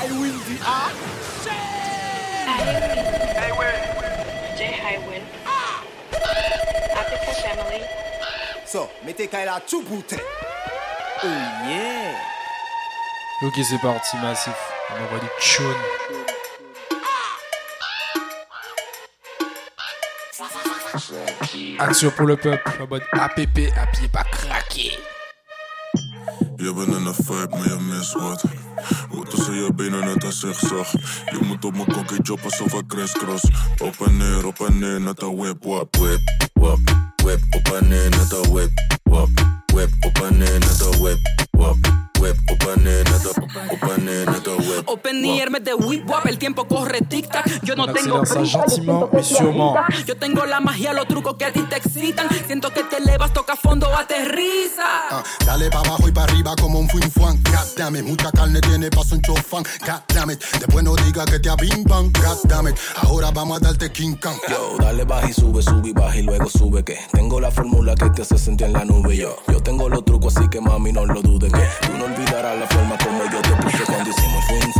Highwind the ah. J Highwind. Africa family. So, mettez Kaila Tchouboute. Oh yeah. Ok, c'est parti, massif. On envoie du tchon. Action pour le peuple, en mode APP, à pied pas craqué. Je bent in vibe, maar je mist wat. Tussen je benen net een zigzag. Je moet op mijn kokkie job alsof ik crisscross. Op en neer, op en neer, net een whip, wap. Whip, wap, whip. Op en neer, net een whip, wap. Whip, op en neer, net een whip, wap. Whip, op en neer, Open the air, de whip wap, el tiempo corre tic-tac. Yo no tengo gentiment, mais sûrement. Yo tengo la magia, los trucos que a ti te excitan. Siento que te elevas, toca fondo, aterriza. Ah, dale pa' abajo y pa' arriba como un fuin fuan. God damn it, mucha carne tiene paso un chofán. God damn it, después no diga que te abimban. God damn it, ahora vamos a darte King Kong. Yo, dale baja y sube, sube y baja y luego sube que tengo la fórmula que te hace sentir en la nube. Yo, yo tengo los trucos así que mami no lo dudes que tú no olvidarás la forma como yo te puse cuando hicimos fuin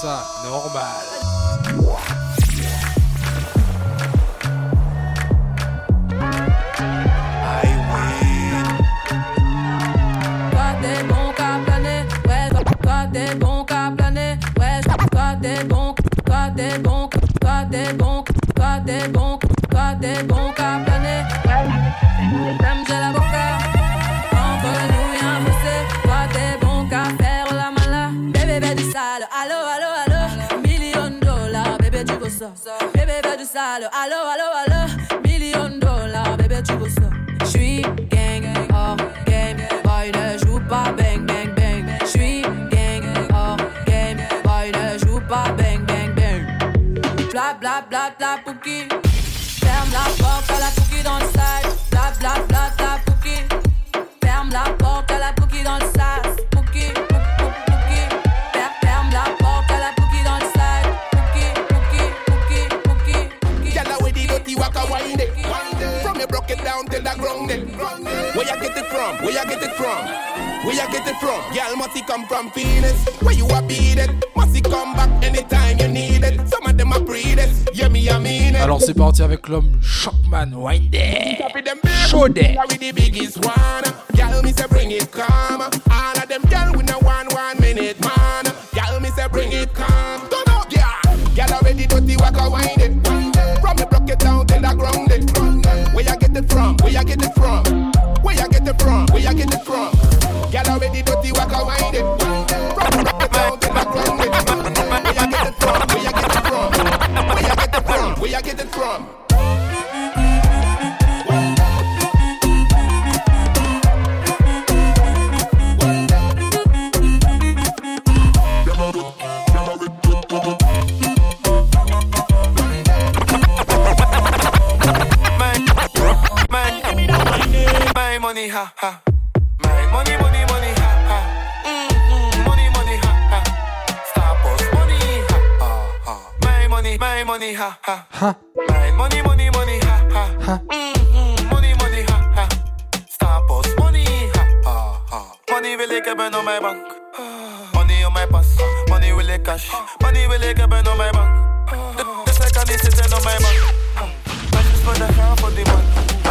ça normal. Des bons qu'à planer, ouais, pas des bons, pas des bons, pas des bons, pas des bons, pas des bons bébé bébé du sale, allo allo allo, million dollars, bébé tu veux ça. J'suis gang hors game, boy ne joue pas bang bang bang. J'suis gang hors game, boy ne joue pas bang bang bang. Bla bla bla bla pouki, ferme la porte à la pouki dans le side. Bla bla bla bla from? Where you get it from? Where you get it from? Gyal must it come from Venus. Where you a beat it? Must it come back anytime you need it? Some of them a breed it. Yeah, me I mean it. Alors c'est parti avec l'homme Shockman Windy. Show them. Carry the biggest one. Gyal me say bring it come. All of them gyal with no one My money, ha ha. My money, money, money, ha ha. Mm-hmm. Money, money, ha ha. Stop us, money, ha ha ha. My money, my money, ha ha. Ha. My money, money, money, ha ha. Ha. Mm-hmm. Money, money, ha ha. Stop us, money, ha ha ha. Money ik hebben op mijn bank. Money op mijn pas. Money wil ik cash. Money wil ik hebben op mijn bank. Dus ik kan niet zitten op mijn bank. Meisjes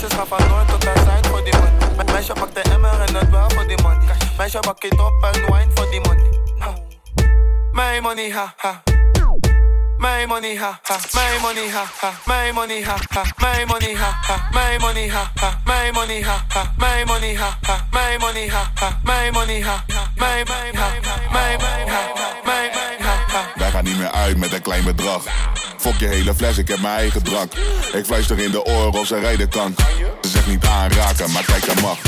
Meisjes gaan van noord tot aan voor die man. Me- Meisje pakt de emmer en voor die money. My money ha ha. Money ha ha. Money ha ha. Money ha ha. Money ha ha. Money ha ha. Money ha ha. Money ha ha. Money ha ha. Money ha ha. My ha ha ha. Wij gaan niet meer uit met een klein bedrag. Fok je hele fles, ik heb mijn eigen drank. Ik fluister in de oren of ze rijden kan. Ze zegt niet aanraken, maar kijk aan mag.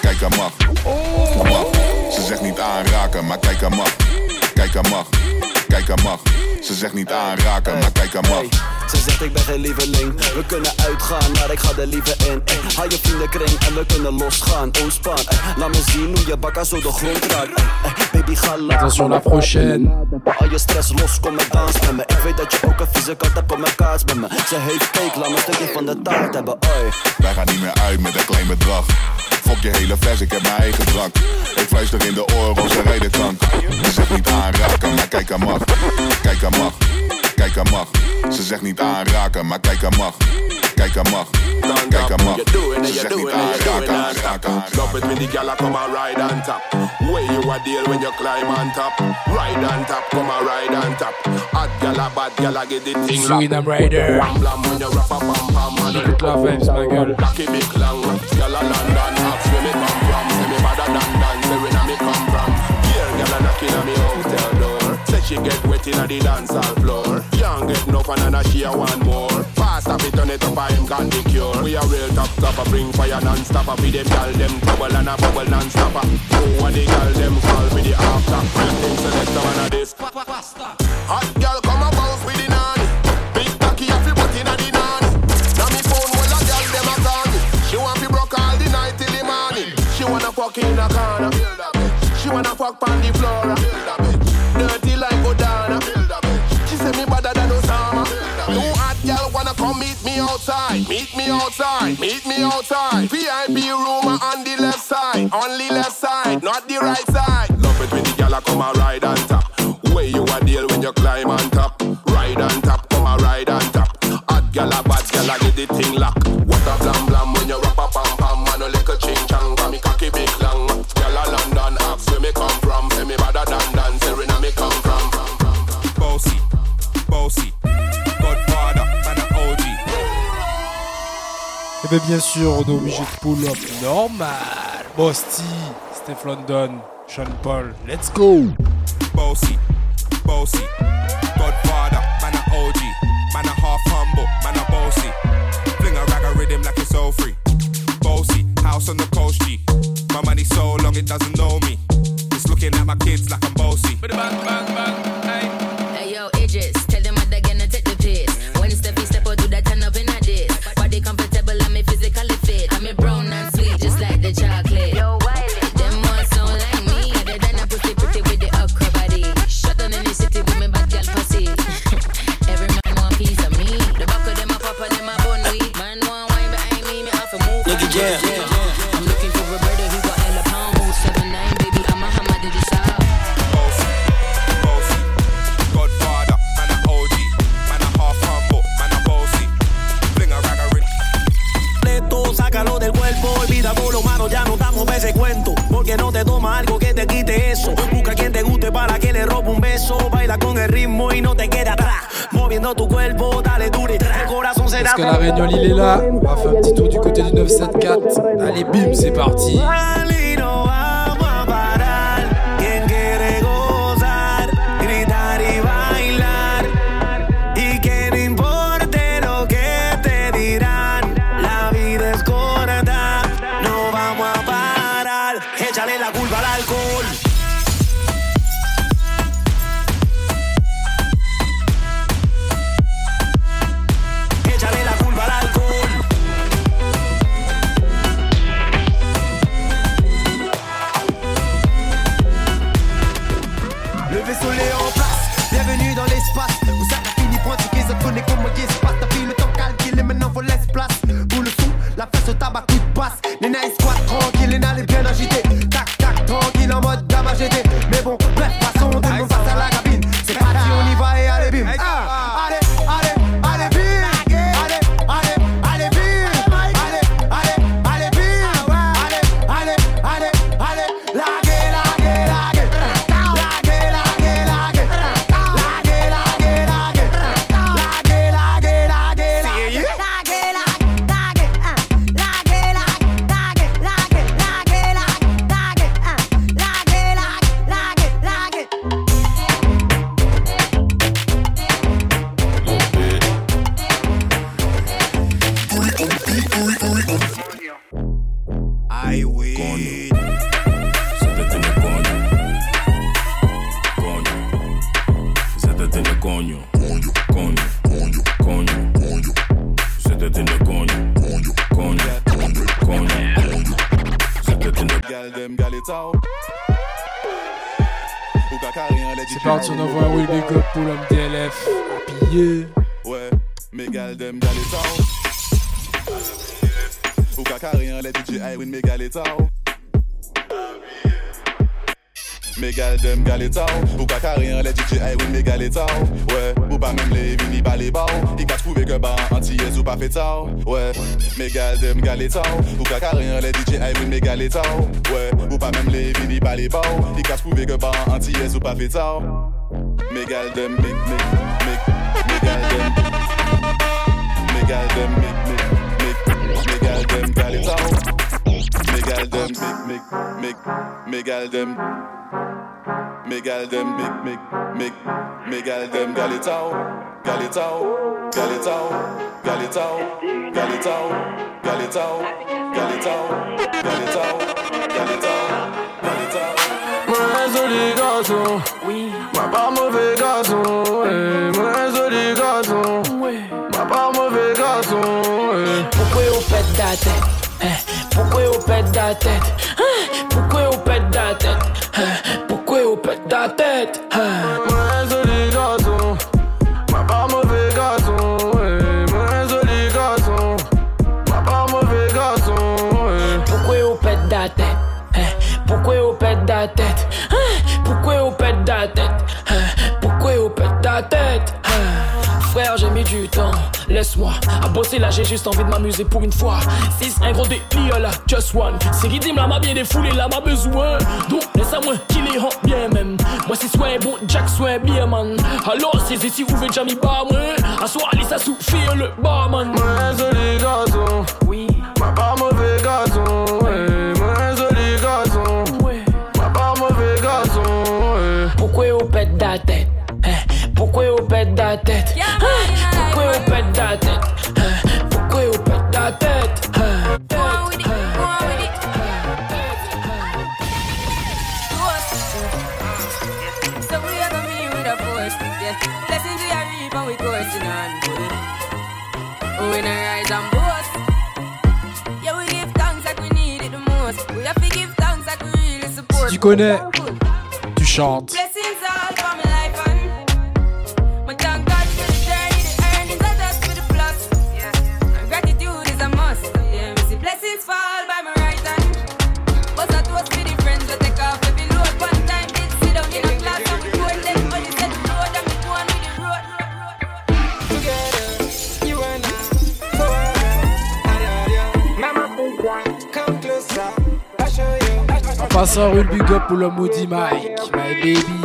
Kijk aan mag. Mag. Ze zegt niet aanraken, maar kijk aan mag. kijk haar mag, kijk haar mag. Ze zegt niet aanraken, maar kijk haar mag. Ze zegt ik ben geen lieveling We kunnen uitgaan, maar ik ga er liever in Haal je vriendenkring en we kunnen losgaan Ontspan, laat me zien hoe je bakka zo de grond raakt Baby ga laat Attention la prochaine Al je stress los, kom met dans met me Ik weet dat je ook een vieze kat hebt, kom met kaas met me Ze heeft cake, laat me een stukje van de taart hebben ey. Wij gaan niet meer uit met een klein bedrag. Fok je hele vers, ik heb mijn eigen drank. Ik fluister in de oren ze rijden kank. Ze zegt niet aanraken, maar kijk haar mag. Kijk haar mag, kijk haar mag. Ze zegt niet aanraken, maar kijk haar mag. Kijk haar mag, kijk haar mag. Ze zegt niet aanraken, aanraken. Love it when the gyal a come a ride on top. Where you a deal when you climb on top. Ride on top, come a ride on top. Hot gyal a bad gyal a get the thing locked. Suriname Rider. Bam blam when you rap a pam pam man. Écoute la vibes, ma gueule. Cocky big long, gyal a London ask where me come from. Say me better than Dan, say where na me come from. Here gyal a knocking on me hotel door. Say she get wet inna the dance hall floor. Can't get enough and then she a want more. Fast up it, turn it up, I him can the cure. We a real top topper, bring fire non-stopper. Be them gyal them trouble and a bubble non-stopper. Who are the gyal them call me the after? Them select a man of this. Hot gyal come a bounce with the nanny. Big cocky a fi put inna the nanny. Now me phone well a gyal them a call me. She want fi broke all the night till the morning. She wanna fuck in a corner. She wanna fuck on the Meet me outside. Meet me outside. VIP room on the left side. Only left side, not the right side. Love it when the gyal a come a ride on top. Where you a deal when you climb on top? Ride on top, come a ride on top. Hot gyal a bad gyal get the thing lock. What a blam Et bien bien sûr, on est obligé de pull up normal. Bosti, Steph London, Sean Paul, let's go. Bossy, bossy, Godfather, man a OG, man a half humble, man a bossy. Fling a rag a rhythm like it's all free. Bossy, house on the coast G. My money so long it doesn't know me. It's looking at my kids like I'm bossy. Bang, bang, bang, hey. Hey yo, Idris, que la Réunion il est là. On va faire un petit tour du côté du 974. Allez, bim, c'est parti. Y no vamos a parar. Tabac, de passe. Les nice éparpillé. Ouais, mes gars, them gars, les Ou rien, hein, les DJ Irwin, mes gars, les Mes gars, them gars, les Ou rien, les DJ Irwin, mes gars, les Ouais, ou pas même les vini, pas les bars. Ils qu'à trouver que bah, anti ou pas fait tard. Ouais, mes gars, them gars, les Ou rien, les DJ Irwin, mes gars, les Ouais, ou pas même les vini, pas les bars. Ils qu'à trouver que bah, anti ou pas fait tard. Mes gars, them, mes, mes. Gal dem Me gal dem make make make Me gal dem gal it out Me gal dem make make make Me gal dem Me gal dem make make make Me gal dem gal it out Gal it out Gal it out Gal it out Gal it out Gal it out Gal it out Gal it out Gal it out Gal it out joli garçon, oui. Ma pas mauvais garçon, eh. Moi joli garçon, oui. Ma pas mauvais garçon, eh. Pourquoi on pète ta tête hein? Pourquoi on pète ta tête hein? Pourquoi on pète ta tête hein? Pourquoi on pète ta tête hein? Laisse-moi à bosser là, j'ai juste envie de m'amuser pour une fois. 6, un gros délire là, just one. C'est rythme là, m'a bien défoulé là, m'a besoin. Donc, laisse à moi qu'il les rend bien même. Moi, c'est soit bon Jack, soit bien man. Alors, c'est ici où veut jamais pas moi. À soi, allez, ça souffle le barman. Oui. Ma pas tu connais, tu chantes. Passant, Will Big Up pour le maudit Mike, my baby.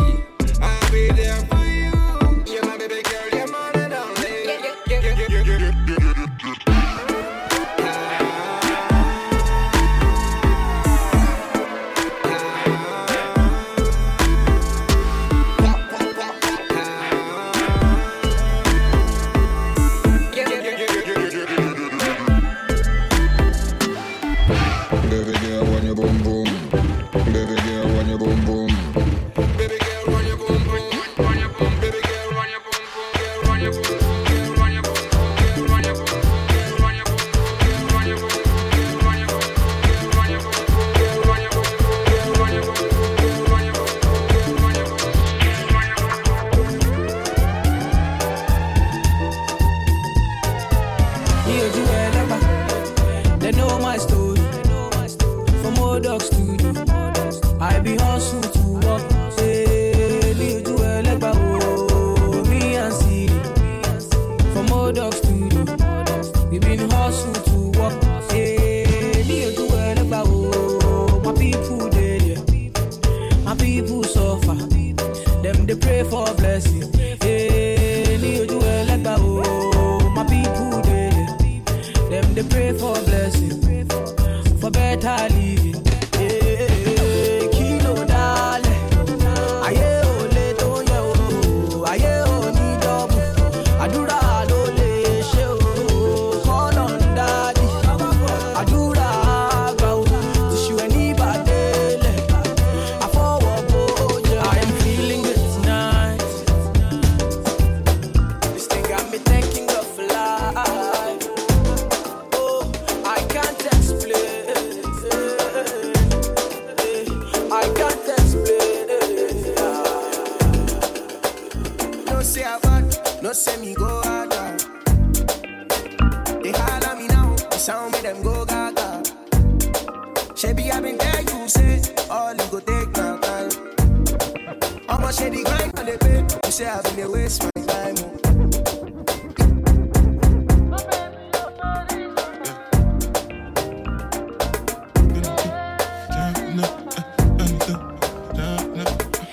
I've been a waste my time.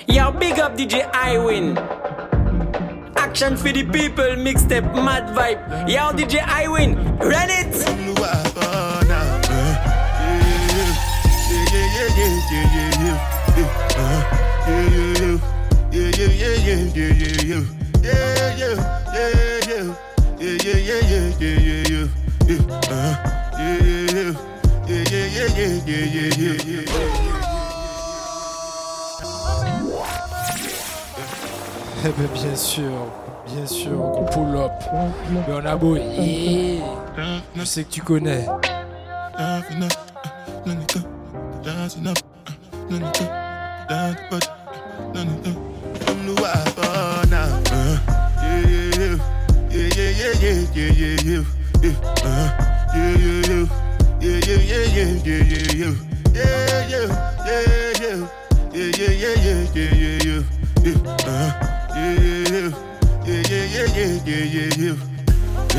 Yo, big up DJ High Win. Action for the people, mixtape, mad vibe. Yo, DJ High Win, run Eh ben bien sûr, bien sûr qu'on pull up. Mais on a beau. Yeah. Je sais que tu connais.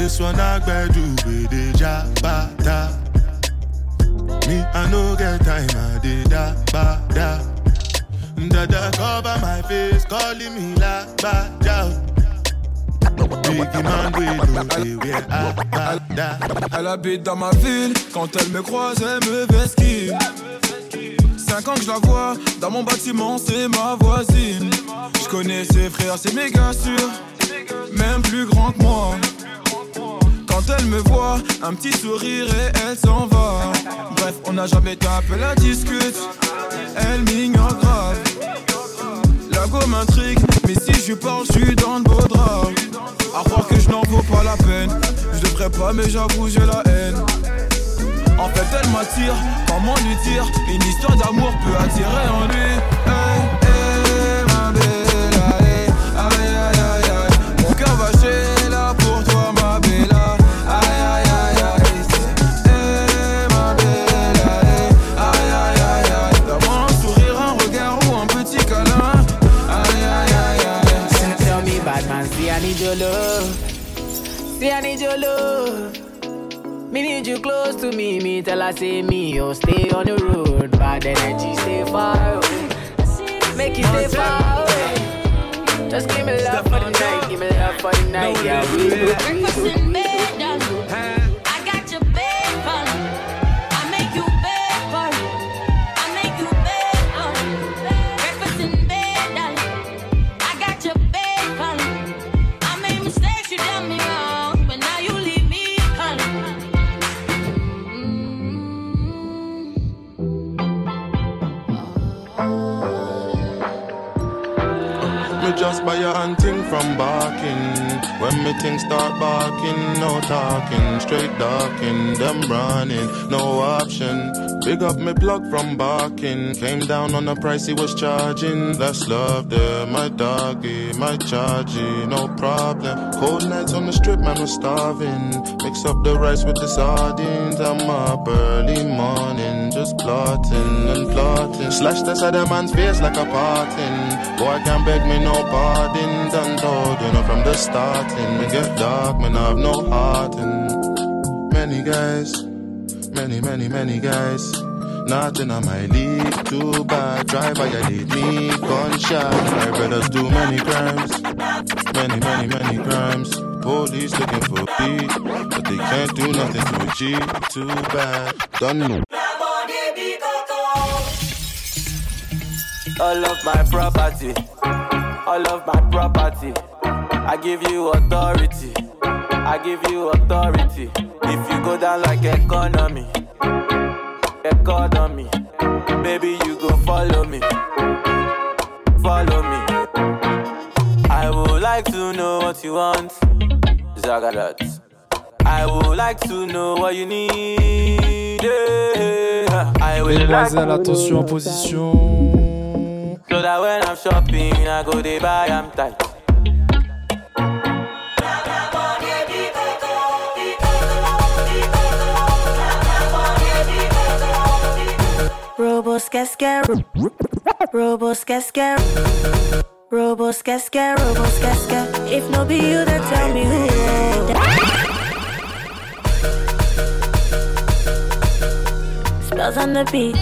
This one I do with the jabata. Me, I no get time, I did da ba da. Dada cover my face, calling me la ba da. Elle habite dans ma ville, quand elle me croise, elle me vesquille. Cinq ans que je la vois, dans mon bâtiment, c'est ma voisine. Je connais ses frères, c'est méga sûr, même plus grand que moi. Quand elle me voit, un petit sourire et elle s'en va. Bref, on n'a jamais tapé la discute, elle m'ignore grave. La go m'intrigue, mais si je parle, je suis dans le beau drap. À croire que je n'en vaux pas la peine, je devrais pas, mais j'avoue, j'ai la haine. En fait, elle m'attire, comment lui dire Une histoire d'amour peut attirer en lui. See I need your love. Me need you close to me. Me tell her say me, oh stay on the road. Bad energy, stay far away. Make you stay far away. Just give me love for the night, give me love for the night, yeah. We good, we good, from barking. When me things start barking, no talking, straight darking, them running, no option. Big up me plug from barking. Came down on the price he was charging. That's love there, my doggy, my chargy, no problem. Cold nights on the strip, man, was starving. Mix up the rice with the sardines. I'm up early morning, just plotting and plotting. Slash that's at a man's face like a parting. Boy, can't beg me no pardon. Done told you know from the starting. Me get dark, man, I have no heart. And many guys, many, many, many guys. Nothing on my league, too bad. Drive violate me, gunshot. My brothers do many crimes, many, many, many crimes. Police looking for beat, but they can't do nothing to achieve. Too bad, don't know. all of my property, all of my property. I give you authority, I give you authority. If you go down like economy, economy, baby you go follow me, follow me. I would like to know what you want, Zagadat. I would like to know what you need. I would like Mesdemoiselles, attention en position. So that when I'm shopping, I go they buy I'm tight. Robo Robos casca, Robos casca, Robos casca, Robos casca. If no be you, then tell me who. Spells on the beat.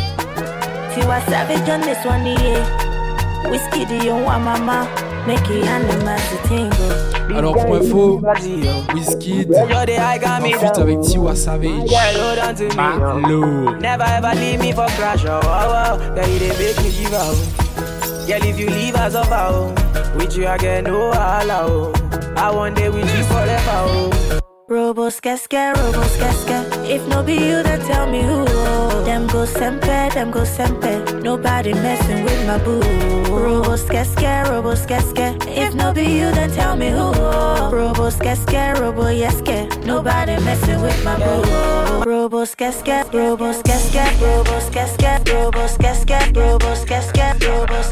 Tiwa savage on this one, yeah. Whiskey, do you want mama? Make it animal to tingle. Alors pour info, Wizkid en feat avec Tiwa Savage. Malo. Never ever leave me for crash, oh, oh, oh. Girl, you dey make me give out. Girl, if you leave us of oh. With you I get no allow, oh. I want day with you forever, oh. Robos casca, Robos casca. If no be you, then tell me who. Them go sempe, them go sempe. Nobody messing with my boo. Robos casca, Robos casca. If no be you, then tell me who. Robos casca, Robo yeske. Nobody messing with my boo. Robos casca, Robos casca, Robos casca, Robos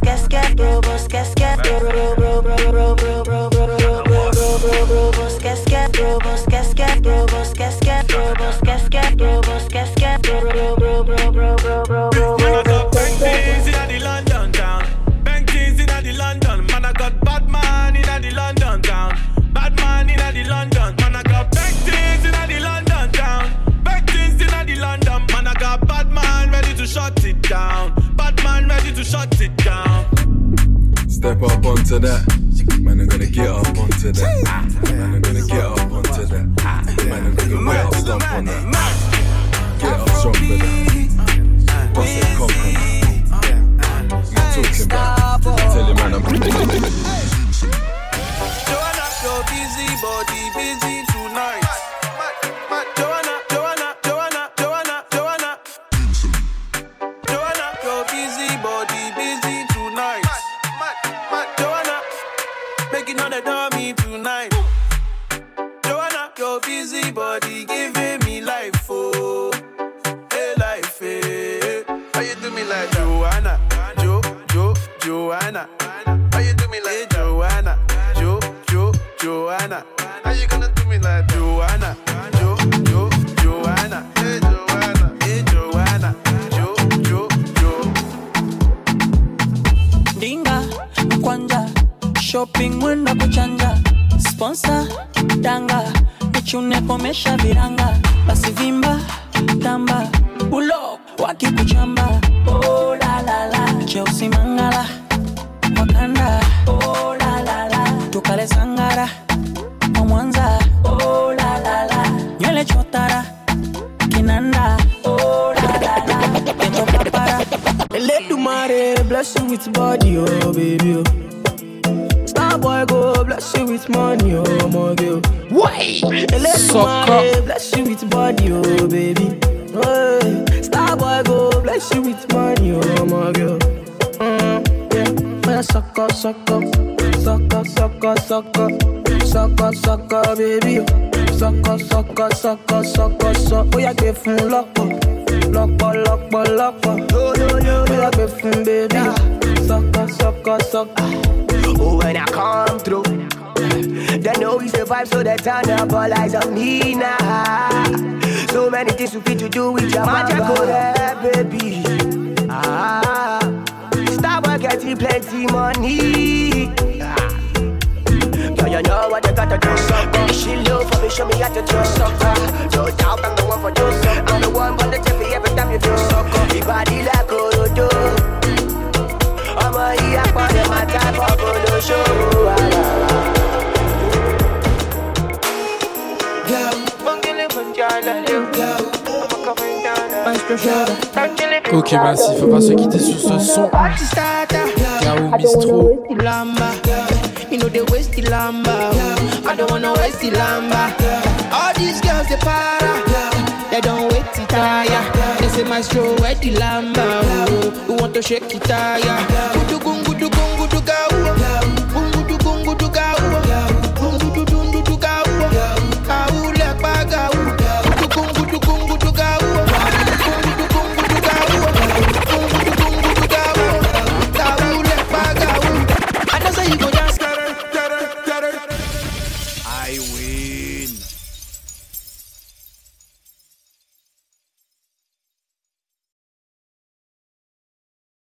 Everybody busy tonight. Danga, nichune komesha viranga, basi vimba, tamba, ulo, wakikuchamba, oh la la la, Chelsea mangala, wakanda, oh la la la, tukale sangara, wa oh la la la, nywele chotara, kinanda, oh la la la. Let the mare bless you with body, oh baby. Oh. Star boy go bless you with money, oh my girl. Why? Sucker. bless you with body, oh baby. Hey. Star boy go bless you with money, oh my girl. Mm, yeah. Sucker, sucker, sucker, sucker, sucker, sucker, sucker, baby. Sucker, sucker, sucker, sucker, sucker. Oh, yeah, give him luck. lọ́pọ̀ lọ́pọ̀ lọ́pọ̀ bóyá gbé fún bébí sọ́kọ́ sọ́kọ́ sọ́kọ́. Oh, when I come through, they know we survive, so they turn up all eyes on me now. So many things we fit to do with your magic, oh yeah, baby. Ah, start getting plenty money. Ah. Girl, you know what you gotta do, sucker. She love for me, show me how to do, sucker. No doubt I'm the one for you. I'm the one for the every time you do, sucker. Your body like Orodo. Ọmọ yìí apọ̀lẹ̀ máa ta bọ́ọ̀bù lóṣòwò ara. Ok, Massif, on va se quitter sur ce son. Gao Mistro. Lamba, you know they waste the lamba. I don't wanna waste the lamba. All these girls they para, they don't say my show where the lamb Who want to shake it higher? Good to go, good to